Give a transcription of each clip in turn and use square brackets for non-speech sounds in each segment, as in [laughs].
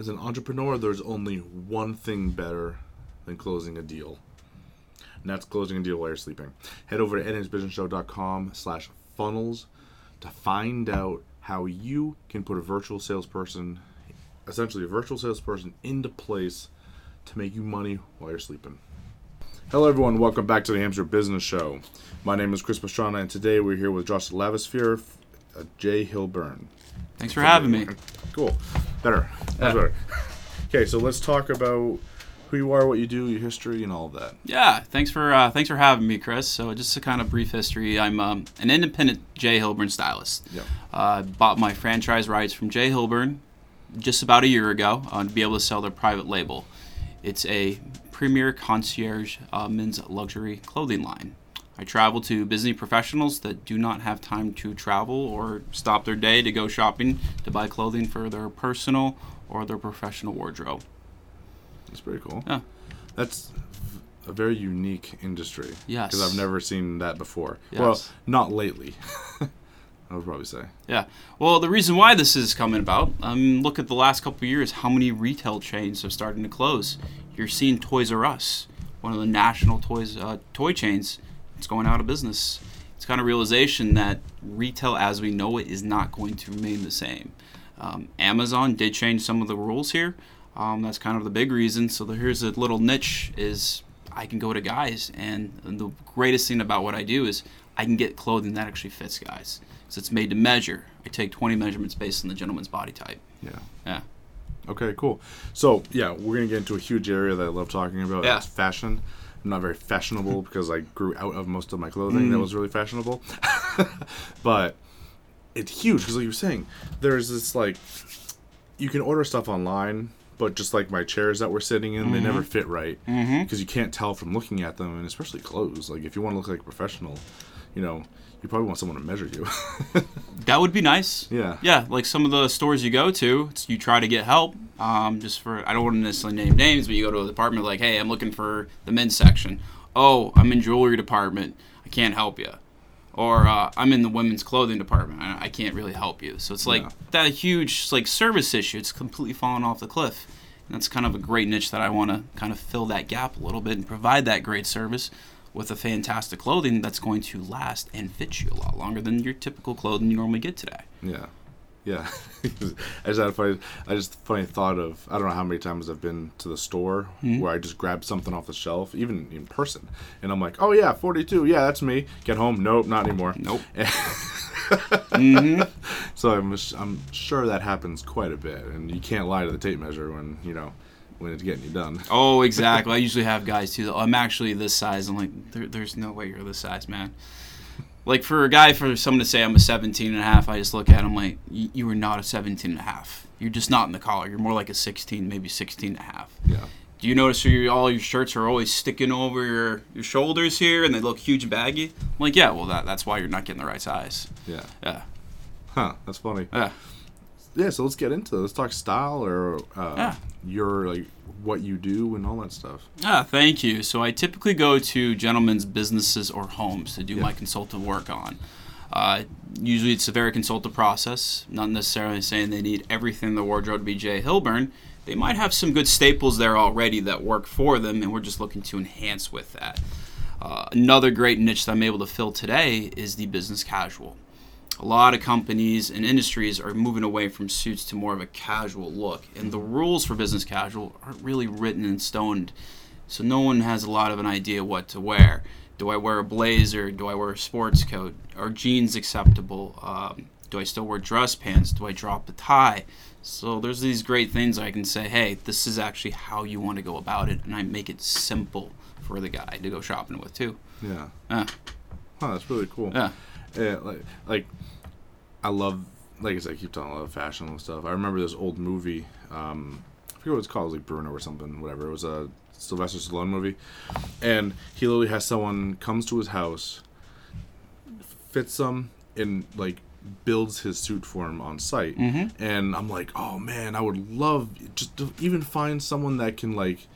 As an entrepreneur, there's only one thing better than closing a deal. And that's closing a deal while you're sleeping. Head over to nhbusinessshow.com slash funnels to find out how you can put a virtual salesperson, essentially a virtual salesperson, into place to make you money while you're sleeping. Hello, everyone. Welcome back to the Hamster Business Show. My name is Chris Pastrana, and today we're here with Josh Lavisphere, uh, J.Hilburn. Thanks for having me. Cool. Better. That's Yeah. better. Okay, so let's talk about who you are, what you do, your history, and all of that. Yeah, thanks for uh, thanks for having me, Chris. So just a kind of brief history. I'm um, an independent J.Hilburn stylist. Yep. Uh, bought my franchise rights from J.Hilburn just about a year ago uh, to be able to sell their private label. It's a premier concierge uh, men's luxury clothing line. I travel to busy professionals that do not have time to travel or stop their day to go shopping to buy clothing for their personal or their professional wardrobe. That's pretty cool. Yeah. That's a very unique industry. Yes. Because I've never seen that before. Yes. Well, not lately. [laughs] I would probably say. Yeah. Well, the reason why this is coming about, um, look at the last couple of years, how many retail chains are starting to close. You're seeing Toys R Us, one of the national toys uh, toy chains, it's going out of business. It's kind of realization that retail as we know it is not going to remain the same. Um, Amazon did change some of the rules here. Um, that's kind of the big reason. So the, here's a little niche: is I can go to guys, and the greatest thing about what I do is I can get clothing that actually fits guys. So it's made to measure. I take 20 measurements based on the gentleman's body type. Yeah. Yeah. Okay, cool. So, yeah, we're going to get into a huge area that I love talking about. Yeah. It's fashion. I'm not very fashionable [laughs] because I grew out of most of my clothing that Mm. was really fashionable. [laughs] but it's huge because, like you were saying, there's this, like, you can order stuff online, but just like my chairs that we're sitting in, they never fit right Mm-hmm. because you can't tell from looking at them, and especially clothes. Like, if you want to look like a professional, you know, you probably want someone to measure you. [laughs] That would be nice. yeah. Yeah, like some of the stores you go to, it's, you try to get help. Um, just for I don't want to necessarily name names, but you go to a department like, hey, I'm looking for the men's section. Oh, I'm in jewelry department. I can't help you. Or uh, I'm in the women's clothing department. I, I can't really help you. So it's like Yeah. that huge like service issue. It's completely fallen off the cliff. And that's kind of a great niche that I want to kind of fill that gap a little bit and provide that great service with a fantastic clothing that's going to last and fit you a lot longer than your typical clothing you normally get today. Yeah, yeah. [laughs] I just had a funny, I just funny thought of I don't know how many times I've been to the store Mm-hmm. where I just grab something off the shelf, even in person, and I'm like, oh yeah, 42, yeah, that's me. Get home, nope, not anymore. Nope. [laughs] hmm So I'm I'm sure that happens quite a bit, and you can't lie to the tape measure when you know when it's getting you done. [laughs] Oh, exactly. I usually have guys too. I'm actually this size. I'm like, there, there's no way you're this size, man. Like for a guy, for someone to say I'm a 17 and a half, I just look at him like, you are not a 17 and a half. You're just not in the collar. You're more like a 16, maybe 16 and a half. Yeah, Do you notice your, all your shirts are always sticking over your, your shoulders here and they look huge and baggy? I'm like, yeah, well, that, that's why you're not getting the right size. yeah. Yeah. Huh, that's funny. Yeah. Yeah, so let's get into it. Let's talk style or uh, your like what you do and all that stuff. Ah, thank you. So I typically go to gentlemen's businesses or homes to do Yeah. my consultant work on. Uh, usually it's a very consultative process, not necessarily saying they need everything in the wardrobe to be J.Hilburn. They might have some good staples there already that work for them, and we're just looking to enhance with that. Uh, another great niche that I'm able to fill today is the business casual. A lot of companies and industries are moving away from suits to more of a casual look, and the rules for business casual aren't really written in stone, so no one has a lot of an idea what to wear. Do I wear a blazer? Do I wear a sports coat? Are jeans acceptable? Um, do I still wear dress pants? Do I drop the tie? So there's these great things I can say, hey, this is actually how you want to go about it, and I make it simple for the guy to go shopping with too. Yeah. Yeah. Huh, that's really cool. Yeah. Yeah, like, like I love, like I said, I keep talking about fashion and stuff. I remember this old movie. Um, I forget what it's called, it was like Bruno or something, whatever. It was a Sylvester Stallone movie, and he literally has someone comes to his house, fits them, and like builds his suit for him on site. Mhm. And I'm like, oh man, I would love just to even find someone that can like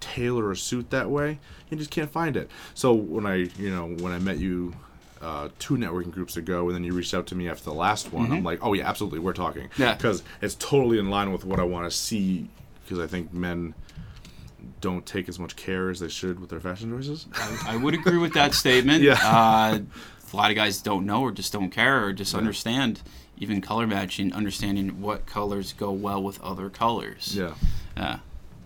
tailor a suit that way. You just can't find it. So when I, you know, when I met you uh, two networking groups ago, and then you reached out to me after the last one. I'm like, oh yeah, absolutely, we're talking. Mm-hmm. Yeah. because it's totally in line with what I want to see. Because I think men don't take as much care as they should with their fashion choices. I would agree with that [laughs] statement. Yeah. Uh, a lot of guys don't know or just don't care or just understand even color matching, understanding what colors go well with other colors. yeah,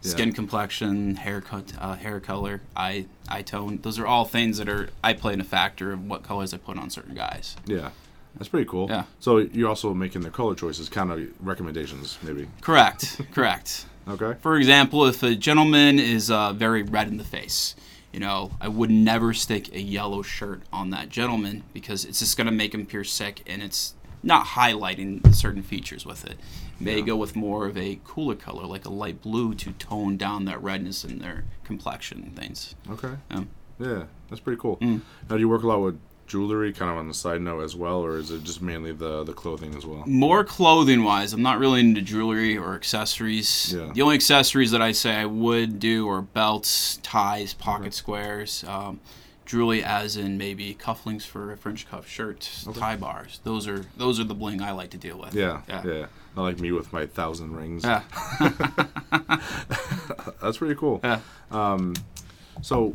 Uh, skin complexion, haircut, uh, hair color, eye eye tone. Those are all things that are I play in a factor of what colors I put on certain guys. yeah, that's pretty cool. Yeah. So you're also making their color choices, kind of recommendations, maybe. Correct. Correct. Okay. For example, if a gentleman is uh, very red in the face, you know, I would never stick a yellow shirt on that gentleman because it's just going to make him appear sick and it's not highlighting certain features with it. May Yeah. go with more of a cooler color, like a light blue, to tone down that redness in their complexion and things. Okay. Um, Yeah, that's pretty cool. Mm. Now, do you work a lot with jewelry, kind of on the side note as well, or is it just mainly the the clothing as well? More clothing wise, I'm not really into jewelry or accessories. Yeah. The only accessories that I say I would do are belts, ties, pocket squares, um, jewelry as in maybe cufflinks for a French cuff shirt, tie bars. Those are those are the bling I like to deal with. Yeah, Yeah. yeah. Not like me with my thousand rings. Yeah. [laughs] That's pretty cool. Yeah. Um, So,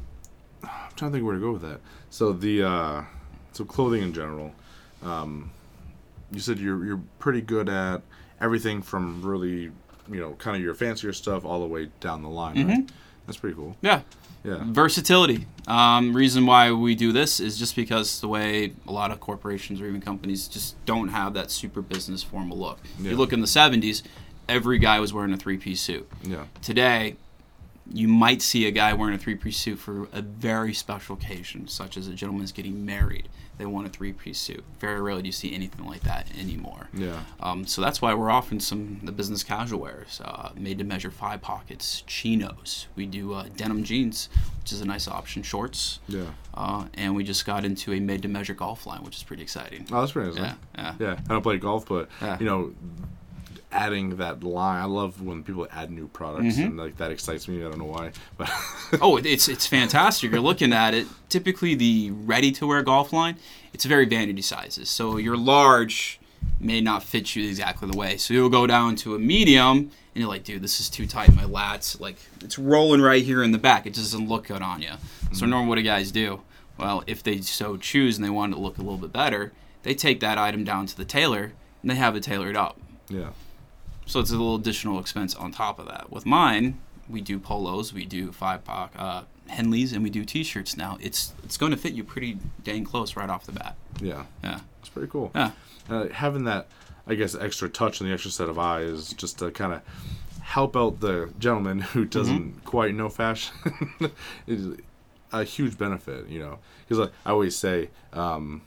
I'm trying to think where to go with that. So the uh, so clothing in general. Um, you said you're you're pretty good at everything from really you know kind of your fancier stuff all the way down the line. Mm-hmm. Right? That's pretty cool. Yeah. Yeah. Versatility. Um, reason why we do this is just because the way a lot of corporations or even companies just don't have that super business formal look. Yeah. You look in the 70s, every guy was wearing a three piece suit. Yeah. Today, you might see a guy wearing a three piece suit for a very special occasion, such as a gentleman's getting married. They want a three piece suit. Very rarely do you see anything like that anymore. Yeah. Um, so that's why we're offering some the business casual wears, uh, made to measure five pockets, chinos. We do uh, denim jeans, which is a nice option, shorts, Yeah. uh, and we just got into a made to measure golf line, which is pretty exciting. Oh, that's pretty nice. Yeah, yeah. Yeah, I don't play golf, but Yeah. you know, adding that line, I love when people add new products, Mm-hmm. and like that excites me. I don't know why, but [laughs] oh, it's it's fantastic. You're looking at it. Typically, the ready-to-wear golf line, it's very vanity sizes. So your large may not fit you exactly the way. So you'll go down to a medium, and you're like, dude, this is too tight. My lats, like, it's rolling right here in the back. It just doesn't look good on you. So normally, what do guys do? Well, if they so choose and they want it to look a little bit better, they take that item down to the tailor and they have it tailored up. yeah, So it's a little additional expense on top of that. With mine, we do polos, we do five pack uh, Henleys, and we do T-shirts now. It's it's going to fit you pretty dang close right off the bat. yeah, Yeah, it's pretty cool. yeah, Uh, having that, I guess, extra touch and the extra set of eyes, just to kind of help out the gentleman [laughs] who doesn't quite know fashion, [laughs] is a huge benefit. You know, because like, I always say, um,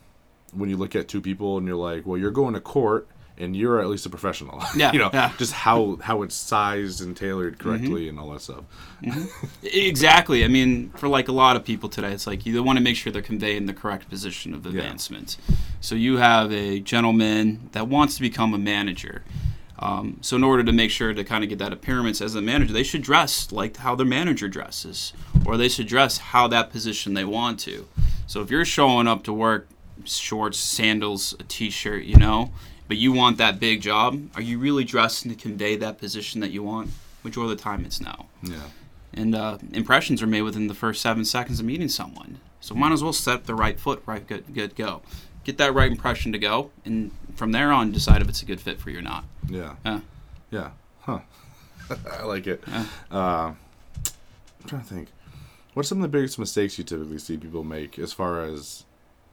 when you look at two people and you're like, well, you're going to court. And you're at least a professional. [laughs] Yeah, you know, yeah. just how how it's sized and tailored correctly and all that stuff. exactly. I mean, for like a lot of people today, it's like you want to make sure they're conveying the correct position of advancement. So you have a gentleman that wants to become a manager. Um, so in order to make sure to kind of get that appearance as a manager, they should dress like how their manager dresses, or they should dress how that position they want to. So if you're showing up to work, shorts, sandals, a t-shirt, you know, but you want that big job, are you really dressed to convey that position that you want? Majority of the time, it's no Yeah. and uh, impressions are made within the first seven seconds of meeting someone. So might as well set the right foot, right, good, good, go. Get that right impression to go, and from there on, decide if it's a good fit for you or not. Yeah. Yeah. Yeah. Huh. [laughs] I like it. Yeah. Uh, I'm trying to think. What's some of the biggest mistakes you typically see people make as far as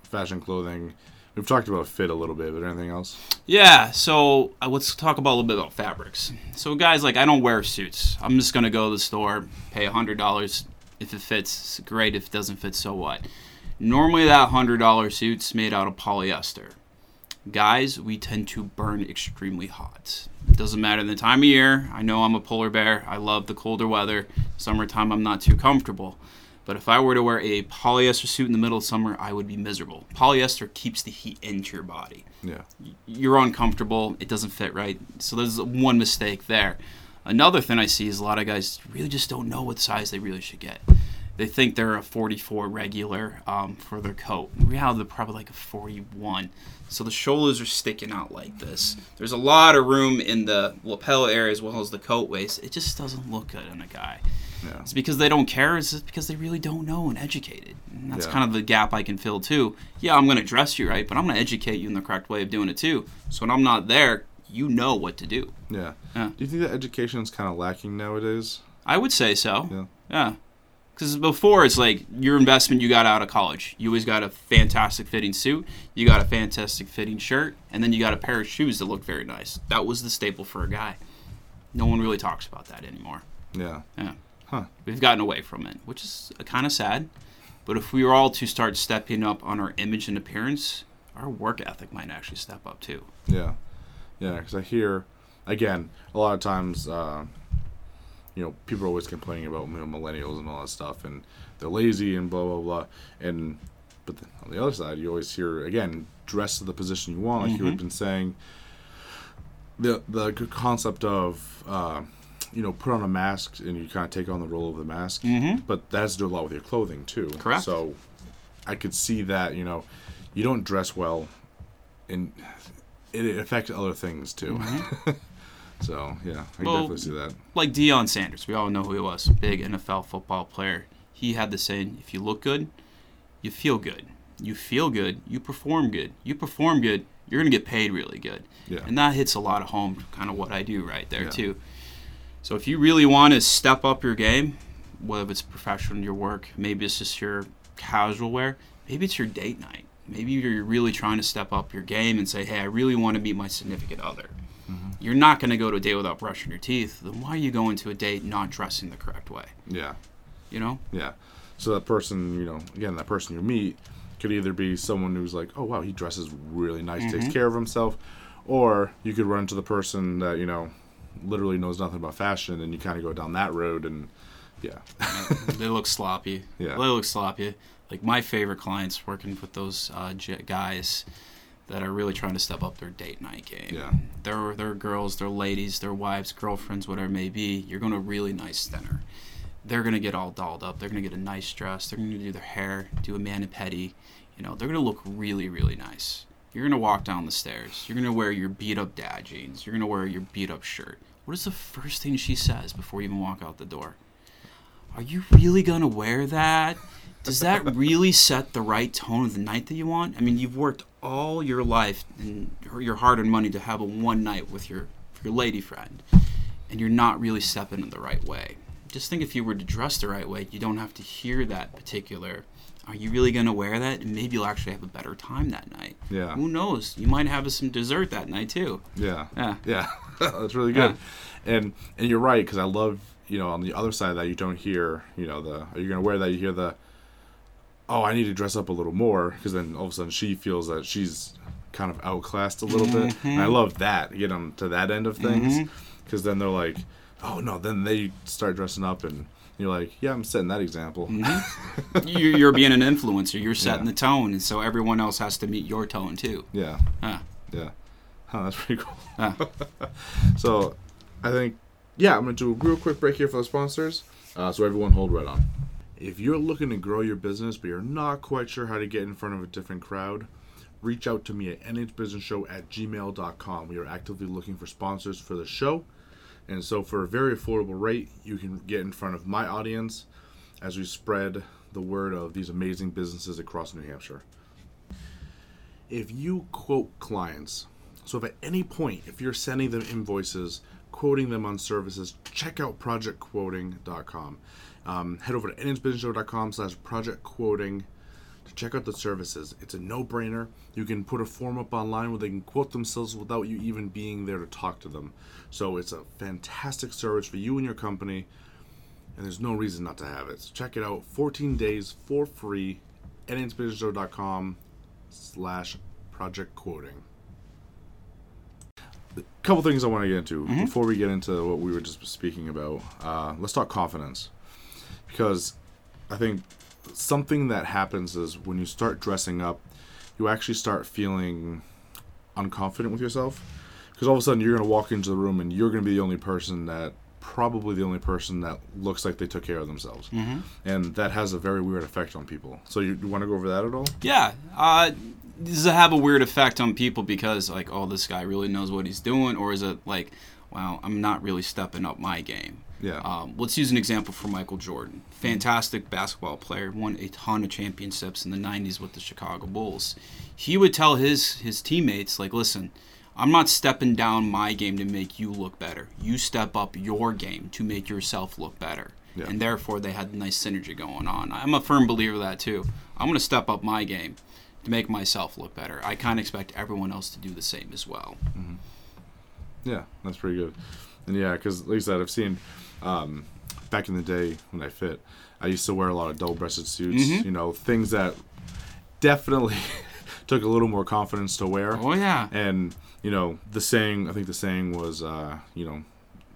fashion clothing? We've talked about fit a little bit, but anything else? Yeah, so uh, let's talk about a little bit about fabrics. So guys, like I don't wear suits. I'm just gonna go to the store, pay hundred dollars. If it fits, great. If it doesn't fit, so what? Normally, that hundred dollar suit's made out of polyester. Guys, we tend to burn extremely hot. Doesn't matter the time of year. I know I'm a polar bear. I love the colder weather. Summertime, I'm not too comfortable. But if I were to wear a polyester suit in the middle of summer, I would be miserable. Polyester keeps the heat into your body Yeah. you're uncomfortable. It doesn't fit right. So there's one mistake there. Another thing I see is a lot of guys really just don't know what size they really should get. They think they're a 44 regular um, for their coat. In reality, they're probably like a 41. So the shoulders are sticking out like this. There's a lot of room in the lapel area as well as the coat waist. It just doesn't look good on a guy. Yeah. It's because they don't care. It's because they really don't know and educated. And that's Yeah. kind of the gap I can fill too. Yeah, I'm going to dress you right, but I'm going to educate you in the correct way of doing it too. So when I'm not there, you know what to do. Yeah. Yeah. Do you think that education is kind of lacking nowadays? I would say so. Yeah. Yeah. Because before it's like your investment you got out of college. You always got a fantastic fitting suit, you got a fantastic fitting shirt, and then you got a pair of shoes that look very nice. That was the staple for a guy. No one really talks about that anymore. Yeah. Yeah. Huh. We've gotten away from it, which is kind of sad. But if we were all to start stepping up on our image and appearance, our work ethic might actually step up too. Yeah, yeah. Because I hear, again, a lot of times, uh, you know, people are always complaining about you know, millennials and all that stuff, and they're lazy and blah blah blah. And but the, on the other side, you always hear again, dress to the position you want, like you had been saying. The the concept of uh, you know put on a mask and you kind of take on the role of the mask, Mhm. but that has to do a lot with your clothing too. Correct. So I could see that you know you don't dress well, and it, affects other things too. [laughs] so yeah, I Well, definitely see that. Like Deion Sanders, we all know who he was. Big NFL football player. He had the saying, if you look good, you feel good. You feel good, you perform good. You perform good, you're going to get paid really good. Yeah. And that hits a lot of home, kind of what I do right there, Yeah. too. So if you really want to step up your game, whether it's professional in your work, maybe it's just your casual wear, maybe it's your date night. Maybe you're really trying to step up your game and say, hey, I really want to meet my significant other. You're not going to go to a date without brushing your teeth. Then why are you going to a date not dressing the correct way? Yeah, You know? yeah. So that person, you know, again, that person you meet could either be someone who's like, oh wow, he dresses really nice, Mm-hmm. takes care of himself, or you could run into the person that you know literally knows nothing about fashion, and you kind of go down that road, and yeah, [laughs] they look sloppy. Yeah. They look sloppy. Like my favorite clients working with those uh, guys that are really trying to step up their date night game. Yeah. They're, they're girls, they're ladies, their wives, girlfriends, whatever it may be. You're going to really nice dinner. They're going to get all dolled up. They're going to get a nice dress. They're going to do their hair, do a mani pedi. You know, they're going to look really, really nice. You're going to walk down the stairs. You're going to wear your beat up dad jeans. You're going to wear your beat up shirt. What is the first thing she says before you even walk out the door? Are you really going to wear that? Does that [laughs] really set the right tone of the night that you want? I mean, you've worked all your life and your hard-earned money to have a one night with your your lady friend, and you're not really stepping in the right way. Just think if you were to dress the right way, you don't have to hear that particular. Are you really going to wear that? And maybe you'll actually have a better time that night. Yeah. Who knows? You might have some dessert that night too. yeah, Yeah. yeah. [laughs] That's really good, and and you're right because I love you know on the other side of that you don't hear you know the are you gonna wear that? You hear the oh I need to dress up a little more because then all of a sudden she feels that she's kind of outclassed a little bit. And I mm-hmm. love that get them to that end of things mm-hmm. because then they're like oh no then they start dressing up and you're like yeah I'm setting that example. Mm-hmm. [laughs] You- You're being an influencer. You're setting Yeah. the tone, and so everyone else has to meet your tone too. yeah. Yeah. yeah huh, [laughs] that's pretty cool. Yeah. [laughs] so I think yeah I'm gonna do a real quick break here for the sponsors uh, so everyone hold right on. If you're looking to grow your business but you're not quite sure how to get in front of a different crowd reach out to me at nhbusinessshow at gmail.com we are actively looking for sponsors for the show. And so for a very affordable rate you can get in front of my audience as we spread the word of these amazing businesses across new hampshire. If you quote clients, so if at any point, if you're sending them invoices, quoting them on services, check out projectquoting.com. Um, head over to nhbusinessshow.com slash projectquoting to check out the services. It's a no-brainer. You can put a form up online where they can quote themselves without you even being there to talk to them. So it's a fantastic service for you and your company, and there's no reason not to have it. So check it out. 14 days for free. nhbusinessshow.com slash project quoting. A couple things I want to get into before we get into what we were just speaking about. Uh, let's talk confidence because I think something that happens is when you start dressing up, you actually start feeling unconfident with yourself because all of a sudden you're going to walk into the room and you're going to be the only person that probably the only person that looks like they took care of themselves, mm-hmm. and that has a very weird effect on people. So you, you want to go over that at all? Yeah, uh, does it have a weird effect on people because like, oh, this guy really knows what he's doing, or is it like, wow, I'm not really stepping up my game? Yeah. Um, let's use an example for Michael Jordan. Fantastic basketball player, won a ton of championships in the '90s with the Chicago Bulls. He would tell his his teammates like, listen. I'm not stepping down my game to make you look better. You step up your game to make yourself look better. Yeah. And therefore, they had nice synergy going on. I'm a firm believer of that too. I'm going to step up my game to make myself look better. I kind of expect everyone else to do the same as well. Yeah, that's pretty good. And yeah, because like I said, I've seen um, back in the day when I fit, I used to wear a lot of double-breasted suits. Mhm. You know, things that definitely [laughs] took a little more confidence to wear. Oh yeah, And you know, the saying I think the saying was, uh, you know,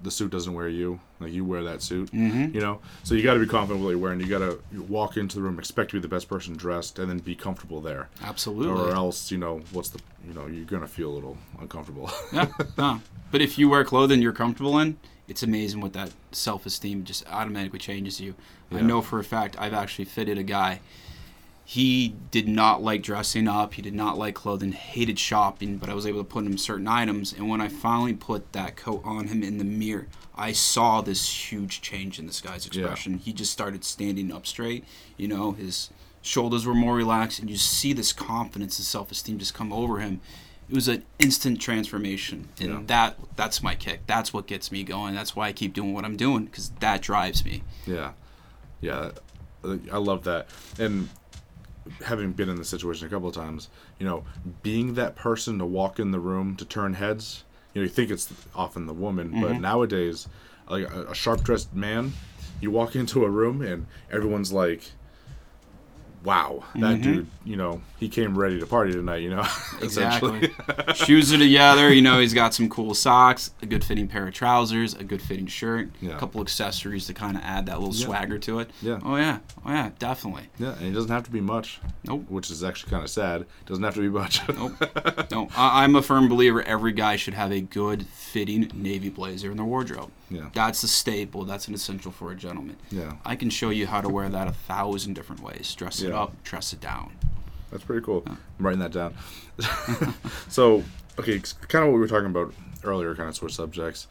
the suit doesn't wear you. Like you wear that suit. Mhm. You know, so you got to be confident with what you're wearing. You got to walk into the room, expect to be the best person dressed, and then be comfortable there. absolutely. Or else, you know, what's the, you know, you're gonna feel a little uncomfortable. yeah, [laughs] no. But if you wear clothing you're comfortable in, it's amazing what that self-esteem just automatically changes you. I know for a fact I've actually fitted a guy. He did not like dressing up. He did not like clothing. Hated shopping. But I was able to put him certain items. And when I finally put that coat on him in the mirror, I saw this huge change in this guy's expression. He just started standing up straight. You know, his shoulders were more relaxed, and you see this confidence and self-esteem just come over him. It was an instant transformation, and Yeah. that that's my kick. That's what gets me going. That's why I keep doing what I'm doing because that drives me. Yeah, yeah, I love that. And having been in the situation a couple of times, you know, being that person to walk in the room to turn heads. You know, you think it's often the woman, but mm-hmm. nowadays, like a, a sharp dressed man, you walk [laughs] into a room and everyone's like, "Wow, that mm-hmm. dude! You know, he came ready to party tonight." You know. [laughs] Exactly. [laughs] Shoes are together. You know, he's got some cool socks, a good fitting pair of trousers, a good fitting shirt, Yeah. a couple accessories to kind of add that little Yeah. swagger to it. Yeah. Oh yeah. Oh yeah. Definitely. yeah, and it doesn't have to be much. Nope. Which is actually kind of sad. It doesn't have to be much. [laughs] Nope. no, I, I'm a firm believer every guy should have a good fitting navy blazer in their wardrobe. Yeah. That's a staple. That's an essential for a gentleman. Yeah. I can show you how to wear that a thousand different ways. Dress it Yeah. up, dress it down. That's pretty cool. I'm writing that down. [laughs] so, okay, kind of what we were talking about earlier, kind of switch subjects.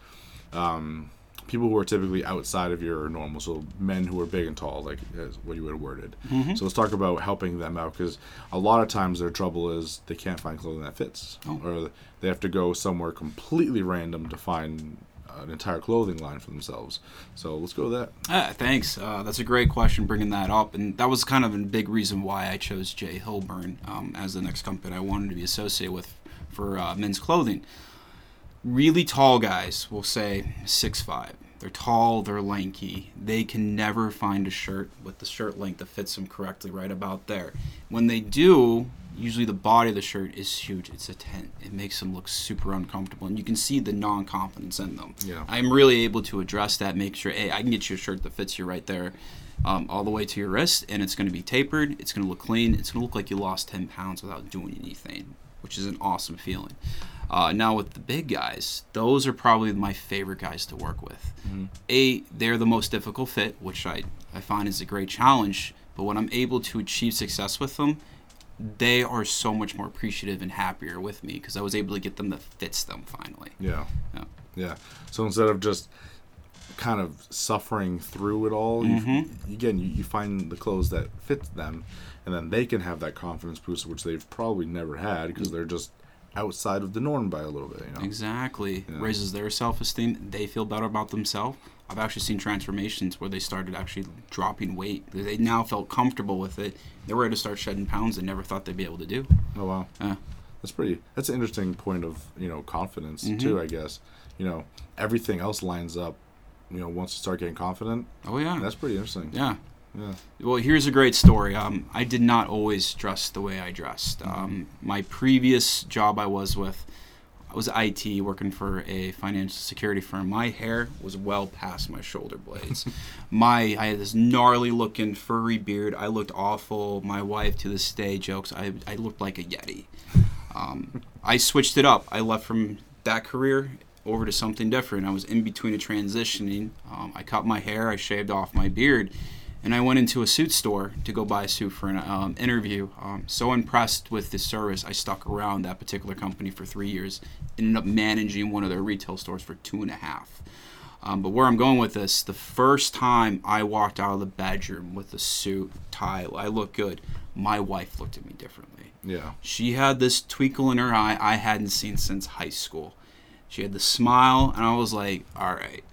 Um, people who are typically outside of your normal, so men who are big and tall, like what you would have worded. So let's talk about helping them out because a lot of times their trouble is they can't find clothing that fits, Oh. or they have to go somewhere completely random to find an entire clothing line for themselves. So let's go with that. Ah, thanks. Uh, that's a great question, bringing that up, and that was kind of a big reason why I chose J.Hilburn um, as the next company I wanted to be associated with for uh, men's clothing. Really tall guys, we'll say six five. They're tall, they're lanky. They can never find a shirt with the shirt length that fits them correctly, right about there. When they do, usually the body of the shirt is huge. It's a tent. It makes them look super uncomfortable, and you can see the non-confidence in them. Yeah. I'm really able to address that, make sure, hey, I can get you a shirt that fits you right there, um, all the way to your wrist, and it's going to be tapered. It's going to look clean. It's going to look like you lost 10 pounds without doing anything, which is an awesome feeling. Uh, now with the big guys, those are probably my favorite guys to work with. A, they're the most difficult fit, which I, I find is a great challenge. But when I'm able to achieve success with them, they are so much more appreciative and happier with me because I was able to get them that fits them finally. Yeah. Yeah. Yeah. So instead of just kind of suffering through it all, Mm-hmm. again, you, you find the clothes that fit them, and then they can have that confidence boost, which they've probably never had because they're just outside of the norm by a little bit. You know. Exactly. Yeah. Raises their self esteem. They feel better about themselves. I've actually seen transformations where they started actually dropping weight. They now felt comfortable with it. They were able to start shedding pounds they never thought they'd be able to do. Oh wow. Yeah. That's pretty. That's an interesting point of you know confidence Mm-hmm. too. I guess you know everything else lines up. You know, once you start getting confident, Oh yeah. that's pretty interesting. yeah. Yeah. Well, here's a great story. Um, I did not always dress the way I dressed. Um, my previous job I was with, I was IT working for a financial security firm. My hair was well past my shoulder blades. [laughs] my I had this gnarly looking furry beard. I looked awful. My wife to this day jokes I, I looked like a yeti. Um, I switched it up. I left from that career. over to something different. I was in between a transitioning. Um, I cut my hair, I shaved off my beard, and I went into a suit store to go buy a suit for an um, interview. Um, so impressed with the service, I stuck around that particular company for three years. Ended up managing one of their retail stores for two and a half. Um, but where I'm going with this, the first time I walked out of the bedroom with a suit, tie, I looked good. My wife looked at me differently. Yeah. She had this twinkle in her eye I hadn't seen since high school. She had the smile, and I was like, all right,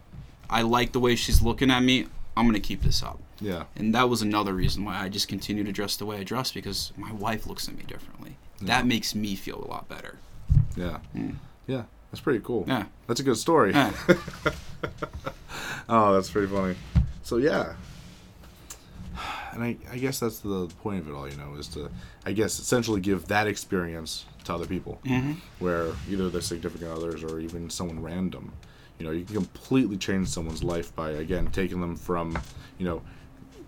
I like the way she's looking at me. I'm going to keep this up. Yeah. And that was another reason why I just continue to dress the way I dress because my wife looks at me differently. That makes me feel a lot better. Yeah. Yeah. That's pretty cool. Yeah. That's a good story. Yeah. [laughs] Oh, that's pretty funny. So yeah, and I, I guess that's the point of it all, you know, is to I guess essentially give that experience to other people, Mhm. where either their significant others or even someone random, you know, you can completely change someone's life by again taking them from, you know,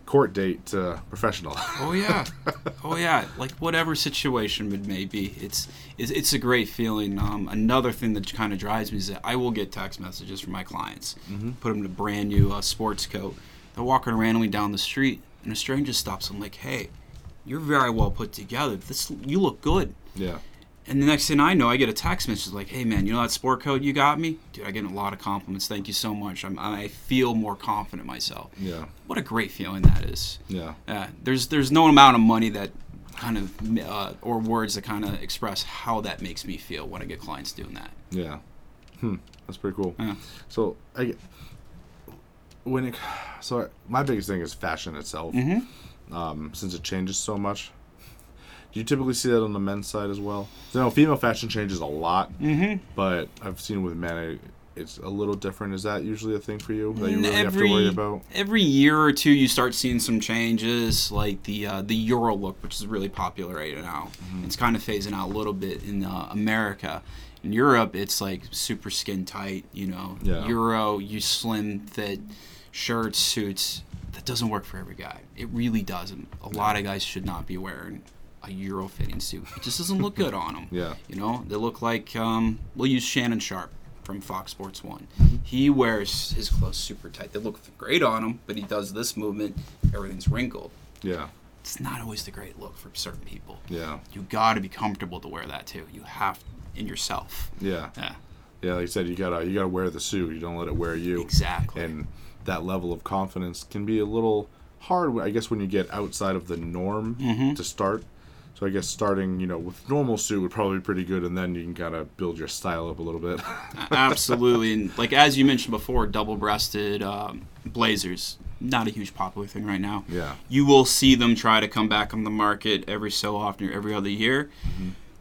court date to professional. Oh yeah, [laughs] oh yeah. Like whatever situation it may be, it's it's, it's a great feeling. Um, another thing that kind of drives me is that I will get text messages from my clients, put them in a brand new uh, sports coat. They're walking randomly down the street, and a stranger stops them like, "Hey, you're very well put together. This you look good." yeah. And the next thing I know, I get a text message like, "Hey man, you know that sport coat you got me? Dude, I get a lot of compliments. Thank you so much. I'm, I feel more confident myself. Yeah. What a great feeling that is." Yeah. Yeah, there's there's no amount of money that kind of uh, or words that kind of express how that makes me feel when I get clients doing that. Yeah. Hmm. That's pretty cool. Yeah. So I when it so my biggest thing is fashion itself. Mm-hmm. Um, since it changes so much. Do you typically see that on the men's side as well? Know, female fashion changes a lot, Mm-hmm. but I've seen with men it, it's a little different. Is that usually a thing for you that you really have to every worry about? every year or two, you start seeing some changes, like the uh, the Euro look, which is really popular right now. Mm-hmm. It's kind of phasing out a little bit in uh, America. In Europe, it's like super skin tight. You know, Yeah. Euro, you slim fit shirts, suits. That doesn't work for every guy. It really doesn't. A lot of guys should not be wearing a Euro fitting suit. It just doesn't look good on them. [laughs] Yeah. You know, they look like um, we'll use Shannon Sharpe from Fox Sports One. Mm-hmm. He wears his clothes super tight. They look great on him, but he does this movement, everything's wrinkled. Yeah. It's not always the great look for certain people. Yeah. You got to be comfortable to wear that too. You have in yourself. Yeah. Yeah, Yeah. Like I said, you gotta you gotta wear the suit. You don't let it wear you. exactly. And that level of confidence can be a little hard, I guess, when you get outside of the norm Mhm. to start. So I guess starting, you know, with normal suit would probably be pretty good, and then you can kind of build your style up a little bit. [laughs] Absolutely, and like as you mentioned before, double-breasted um, blazers not a huge popular thing right now. yeah. You will see them try to come back on the market every so often or every other year.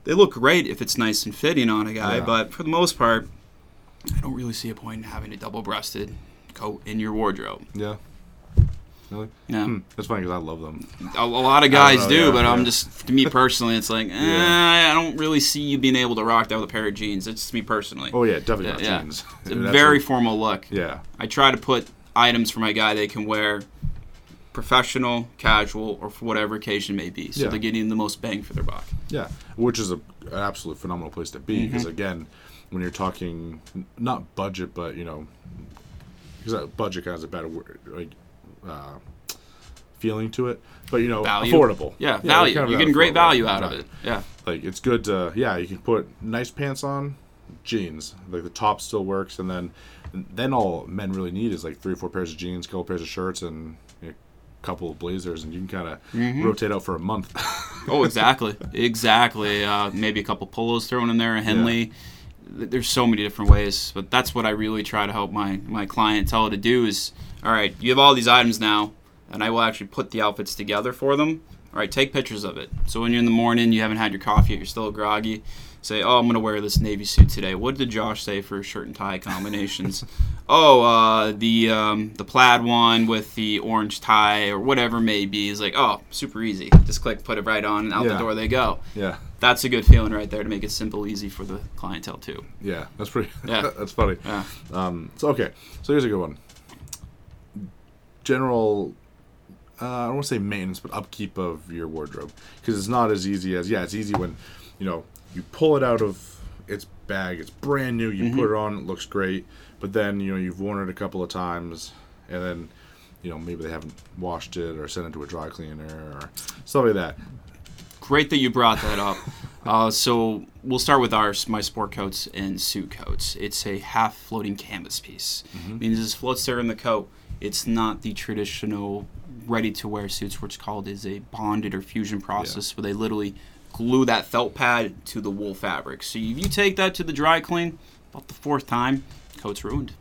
They look great if it's nice and fitting on a guy, Yeah. but for the most part, I don't really see a point in having a double-breasted coat in your wardrobe. Yeah. Really? Yeah. Hmm. That's funny because I love them. A, a lot of guys know, do, yeah, but yeah. I'm just to me personally, it's like [laughs] eh, Yeah. I don't really see you being able to rock that with a pair of jeans. It's just me personally. Oh yeah, definitely Yeah, jeans. It's [laughs] a very a- formal look. yeah. I try to put items for my guy they can wear professional, casual, or for whatever occasion may be. So Yeah. they're getting the most bang for their buck. Yeah, which is a, an absolute phenomenal place to be because Mm-hmm. again, when you're talking not budget, but you know, because budget kind of has a better word, like uh, feeling to it, but you know, Value. affordable. Yeah, like, value. kind of You're getting great value out of it. Yeah. Like it's good to yeah, you can put nice pants on, jeans. Like the top still works, and then then all men really need is like three or four pairs of jeans, couple pairs of shirts, and a couple of blazers, and you can kind of Mm-hmm. rotate out for a month. [laughs] Oh, exactly. exactly. Uh, maybe a couple polos thrown in there, a Henley. Th- There's so many different ways, but that's what I really try to help my, my clientele to do is, all right, you have all these items now, and I will actually put the outfits together for them. All right, take pictures of it. So when you're in the morning, you haven't had your coffee yet, you're still groggy. Say, oh, I'm gonna wear this navy suit today. What did Josh say for shirt and tie combinations? [laughs] oh, uh, the um, the plaid one with the orange tie or whatever may be is like, oh, super easy. Just click, put it right on, and out the door they go. yeah. That's a good feeling right there to make it simple, easy for the clientele too. Yeah, that's pretty. Yeah. [laughs] that's funny. Yeah. Um, so okay, so here's a good one. General, uh, I don't want to say maintenance, but upkeep of your wardrobe because it's not as easy as yeah, it's easy when, you know, you pull it out of its bag. It's brand new. You put it on, it looks great. But then you know you've worn it a couple of times, and then you know maybe they haven't washed it or sent it to a dry cleaner or stuff like that. Great that you brought that up. [laughs] uh, so we'll start with our my sport coats and suit coats. It's a half floating canvas piece. Means it floats there in the coat. It's not the traditional ready to wear suits, which called is a bonded or fusion process, where they literally glue that felt pad to the wool fabric. So if you take that to the dry clean, about the fourth time, coat's ruined.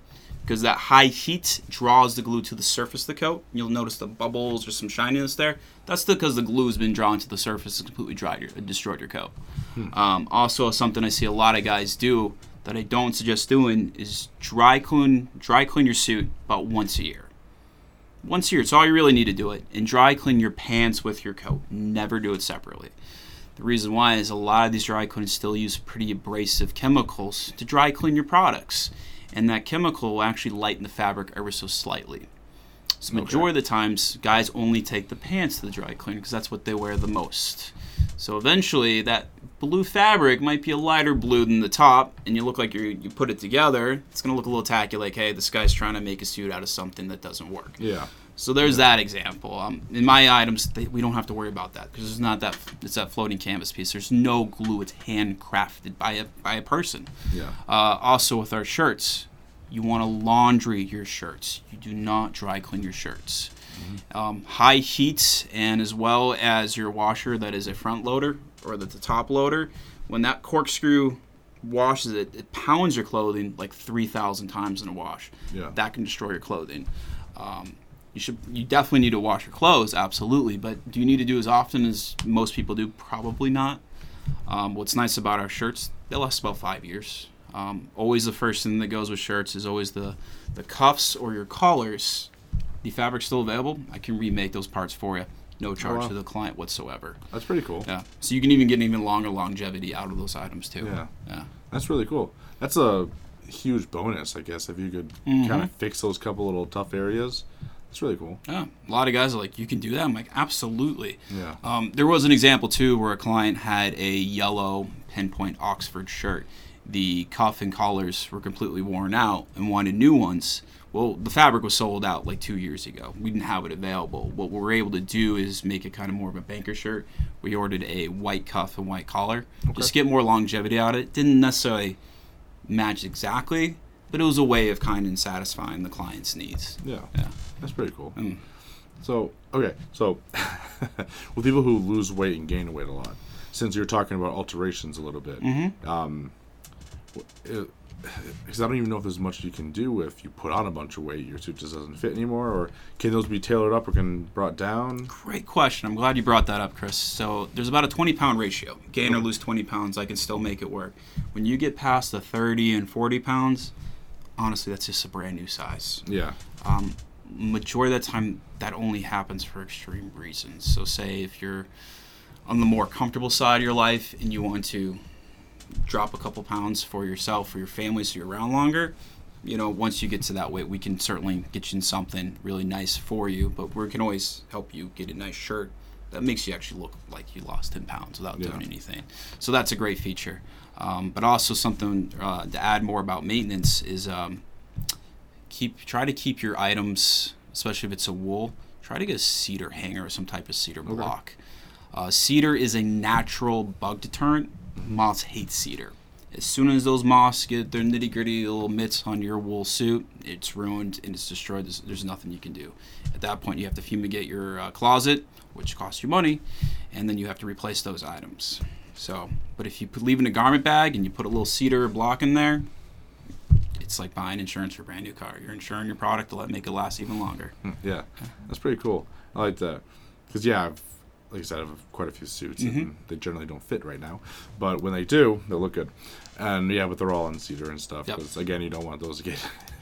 Because that high heat draws the glue to the surface of the coat. You'll notice the bubbles or some shininess there. That's because the glue has been drawn to the surface and completely dried your, destroyed your coat. Um, also, something I see a lot of guys do that I don't suggest doing is dry clean dry clean your suit about once a year. Once a year, it's all you really need to do it. And dry clean your pants with your coat. Never do it separately. The reason why is a lot of these dry cleaners still use pretty abrasive chemicals to dry clean your products. And that chemical will actually lighten the fabric ever so slightly. So majority of the times, guys only take the pants to the dry cleaner because that's what they wear the most. So eventually, that blue fabric might be a lighter blue than the top, and you look like you you put it together. It's gonna look a little tacky, like hey, this guy's trying to make a suit out of something that doesn't work. Yeah. So there's that example. Um, in my items, they, we don't have to worry about that because it's not that it's that floating canvas piece. There's no glue. It's handcrafted by a by a person. Yeah. Uh, also with our shirts, you want to laundry your shirts. You do not dry clean your shirts. Um, high heat and as well as your washer that is a front loader or the, the top loader, when that corkscrew washes it, it pounds your clothing like 3,000 times in a wash. Yeah. That can destroy your clothing. Um, you should you definitely need to wash your clothes, absolutely. But do you need to do as often as most people do? Probably not. Um, what's nice about our shirts, they last about five years. Um, always the first thing that goes with shirts is always the, the cuffs or your collars. The fabric's still available. I can remake those parts for you. No charge wow. to the client whatsoever. That's pretty cool. Yeah. So you can even get even longer longevity out of those items too. Yeah. Yeah. That's really cool. That's a huge bonus, I guess, if you could Mm-hmm. kind of fix those couple little tough areas. That's really cool. Yeah. A lot of guys are like, you can do that. I'm like, absolutely. Yeah. Um, there was an example too where a client had a yellow pinpoint Oxford shirt. The cuff and collars were completely worn out and wanted new ones. Well, the fabric was sold out like two years ago. We didn't have it available. What we were able to do is make it kind of more of a banker shirt. We ordered a white cuff and white collar, just to get more longevity out of it. Didn't necessarily match exactly, but it was a way of kind of satisfying the client's needs. Yeah. Yeah. That's pretty cool. Mm. So, okay. So, [laughs] with people who lose weight and gain weight a lot, since you're talking about alterations a little bit, Mm-hmm. um, because I don't even know if there's much you can do if you put on a bunch of weight, your suit just doesn't fit anymore, or can those be tailored up or can brought down? Great question. I'm glad you brought that up, Chris. So there's about a 20 pound ratio. Gain or lose 20 pounds, I can still make it work. When you get past the 30 and 40 pounds, honestly, that's just a brand new size. Yeah. Um, majority of the time, that only happens for extreme reasons. So, say if you're on the more comfortable side of your life and you want to drop a couple pounds for yourself, for your family, so you're around longer. You know, once you get to that weight, we can certainly get you in something really nice for you. But we can always help you get a nice shirt that makes you actually look like you lost 10 pounds without doing anything. So that's a great feature. Um, but also something uh, to add more about maintenance is um, keep try to keep your items, especially if it's a wool, try to get a cedar hanger or some type of cedar block. Uh, cedar is a natural bug deterrent. Moths hate cedar. As soon as those moths get their nitty gritty little mitts on your wool suit, it's ruined and it's destroyed. There's, there's nothing you can do. At that point, you have to fumigate your uh, closet, which costs you money, and then you have to replace those items. So, but if you leave in a garment bag and you put a little cedar block in there, it's like buying insurance for a brand new car. You're insuring your product to let make it last even longer. Hmm, Yeah, that's pretty cool. I like that because yeah, like I said, I have quite a few suits, Mm-hmm. and they generally don't fit right now, but when they do, they look good. And yeah, but they're all in cedar and stuff. Yep. Because again, you don't want those to get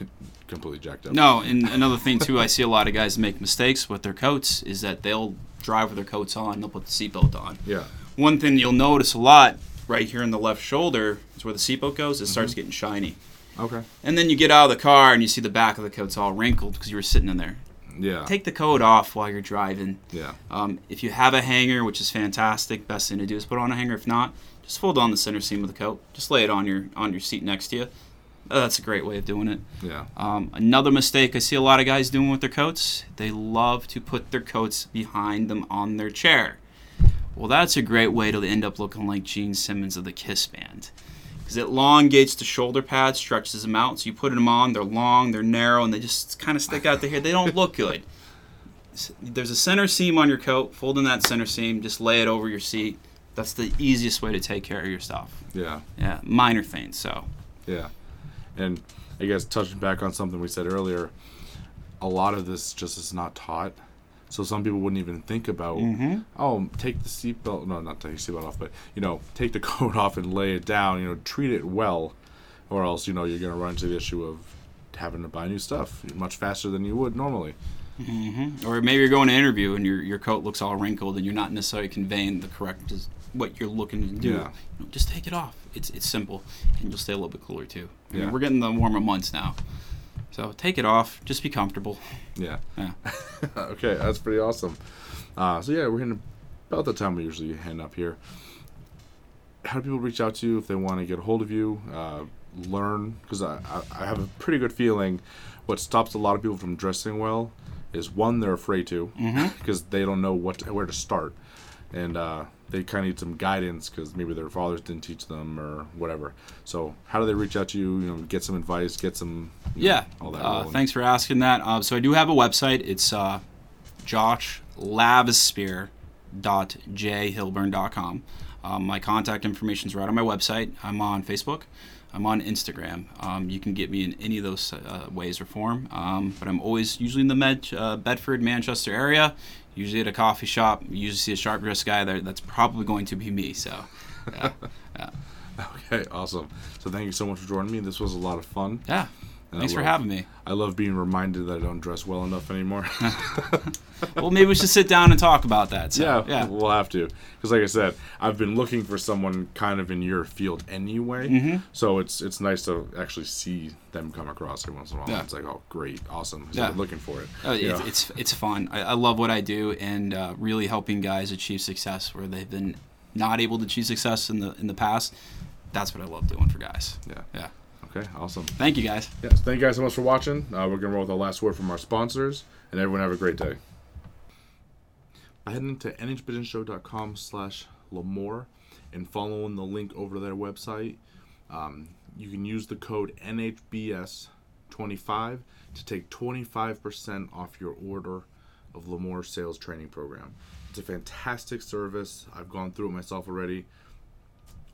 [laughs] completely jacked up. No, and another thing too, I see a lot of guys make mistakes with their coats is that they'll drive with their coats on, they'll put the seatbelt on. Yeah. One thing you'll notice a lot right here in the left shoulder is where the seatbelt goes. It starts getting shiny, Okay. and then you get out of the car and you see the back of the coat's all wrinkled because you were sitting in there. Yeah. take the coat off while you're driving. yeah. Um, if you have a hanger, which is fantastic, best thing to do is put on a hanger. If not, just fold on the center seam of the coat. Just lay it on your on your seat next to you. Uh, that's a great way of doing it. Yeah. Um, another mistake I see a lot of guys doing with their coats, they love to put their coats behind them on their chair. Well, that's a great way to end up looking like Gene Simmons of the Kiss Band. Because it elongates the shoulder pads, stretches them out. So you put them on, they're long, they're narrow, and they just kind of stick out the hair. They don't look good. There's a center seam on your coat. Fold in that center seam, just lay it over your seat. That's the easiest way to take care of your stuff. Yeah. Yeah, minor things. So, Yeah. And I guess touching back on something we said earlier, a lot of this just is not taught. So some people wouldn't even think about, Mhm. oh, take the seatbelt. No, not take the seatbelt off, but you know, take the [laughs] coat off and lay it down. You know, treat it well, or else you know you're gonna run into the issue of having to buy new stuff much faster than you would normally. or maybe you're going to interview and your your coat looks all wrinkled and you're not necessarily conveying the correct what you're looking to do. Yeah. You know, just take it off. It's it's simple, and you'll stay a little bit cooler too. I mean, Yeah. we're getting the warmer months now, so take it off. Just be comfortable. Yeah. Yeah. [laughs] okay, that's pretty awesome. Uh, so yeah, we're hitting about the time we usually end up here. How do people reach out to you if they want to get a hold of you? Uh, learn because I, I I have a pretty good feeling. What stops a lot of people from dressing well is one they're afraid to [laughs] because they don't know what where to start, and uh, they kind of need some guidance because maybe their fathers didn't teach them or whatever. So how do they reach out to you? You know, get some advice, get some you know, Yeah. all that. Uh, thanks for asking that. Uh, so I do have a website. It's uh, joshlavispear.jhilburn.com. Um, my contact information is right on my website. I'm on Facebook. I'm on Instagram. Um, you can get me in any of those uh, ways or form. Um, but I'm always usually in the Med- uh, Bedford, Manchester area. Usually at a coffee shop. You usually see a sharp dressed guy there. That's probably going to be me. So, yeah, yeah. [laughs] Okay, awesome. So thank you so much for joining me. This was a lot of fun. yeah. Thanks for having me. I love being reminded that I don't dress well enough anymore. [laughs] Well, maybe we should sit down and talk about that. So, yeah, yeah. we'll have to. Because like I said, I've been looking for someone kind of in your field anyway. Mm-hmm. So it's it's nice to actually see them come across every once in a while. Yeah. It's like, oh, great, awesome. Yeah. Looking for it. Oh, it's, it's it's fun. I, I love what I do, and uh, really helping guys achieve success where they've been not able to achieve success in the in the past. That's what I love doing for guys. yeah. Yeah. Okay, awesome. Thank you, guys. Yes, thank you guys so much for watching. Uh, we're gonna roll with the last word from our sponsors, and everyone have a great day. By heading to nhbusinessshow.com slash Lamore and following the link over to their website, um, you can use the code NHBS25 to take 25% off your order of Lamore Sales Training Program. It's a fantastic service. I've gone through it myself already.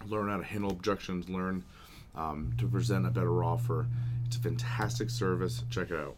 Learn how to handle objections, learn um, to present a better offer. It's a fantastic service. Check it out.